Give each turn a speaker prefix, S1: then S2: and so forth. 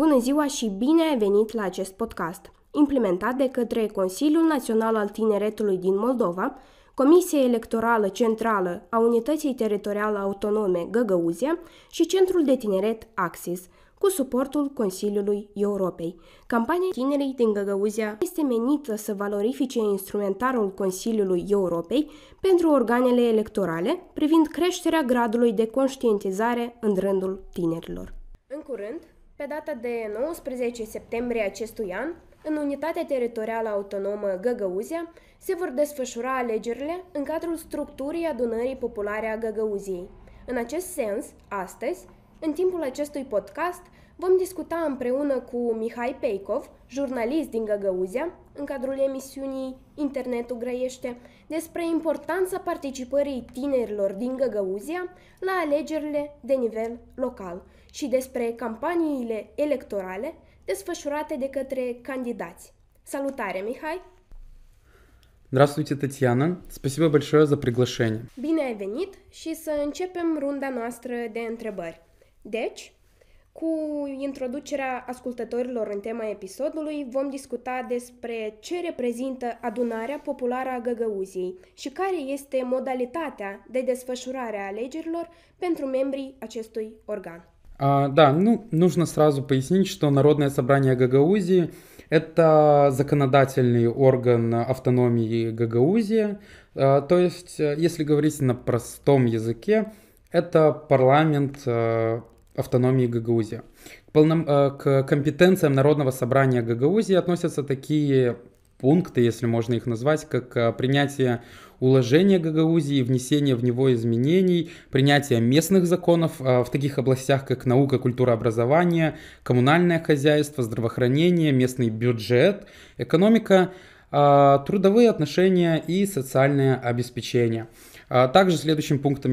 S1: Bună ziua și bine ai venit la acest podcast, implementat de către Consiliul Național al Tineretului din Moldova, Comisia Electorală Centrală a Unității Teritoriale Autonome Găgăuzia și Centrul de Tineret Axis, cu suportul Consiliului Europei. Campania Tinerii din Găgăuzia este menită să valorifice instrumentarul Consiliului Europei pentru organele electorale privind creșterea gradului de conștientizare în rândul tinerilor. În curând, pe data de 19 septembrie acestui an, în Unitatea Teritorială Autonomă Găgăuzia, se vor desfășura alegerile în cadrul structurii adunării populare a Găgăuziei. În acest sens, astăzi, în timpul acestui podcast, vom discuta împreună cu Mihai Peikov, jurnalist din Găgăuzia, în cadrul emisiunii Internetul Grăiește, despre importanța participării tinerilor din Găgăuzia la alegerile de nivel local și despre campaniile electorale desfășurate de către candidați. Salutare, Mihai!
S2: Здравствуйте, Татьяна. Спасибо большое за приглашение.
S1: Bine ai venit și să începem runda noastră de întrebări. Deci, cu introducerea ascultătorilor în tema episodului, vom discuta despre ce reprezintă adunarea populară a Găgăuziei și care este modalitatea de desfășurare a alegerilor pentru membrii acestui organ.
S2: А, да, ну, нужно сразу пояснить, что Народное собрание Гагаузии – это законодательный орган автономии Гагаузии. А, то есть, э, если говорить на простом языке, это парламент э, автономии Гагаузии. К, полном, э, к компетенциям Народного собрания Гагаузии относятся такие пункты, если можно их назвать, как э, принятие уложения Гагаузии, внесение в него изменений, принятие местных законов в таких областях, как наука, культура, образование, коммунальное хозяйство, здравоохранение, местный бюджет, экономика, трудовые отношения и социальное обеспечение. Также следующим пунктом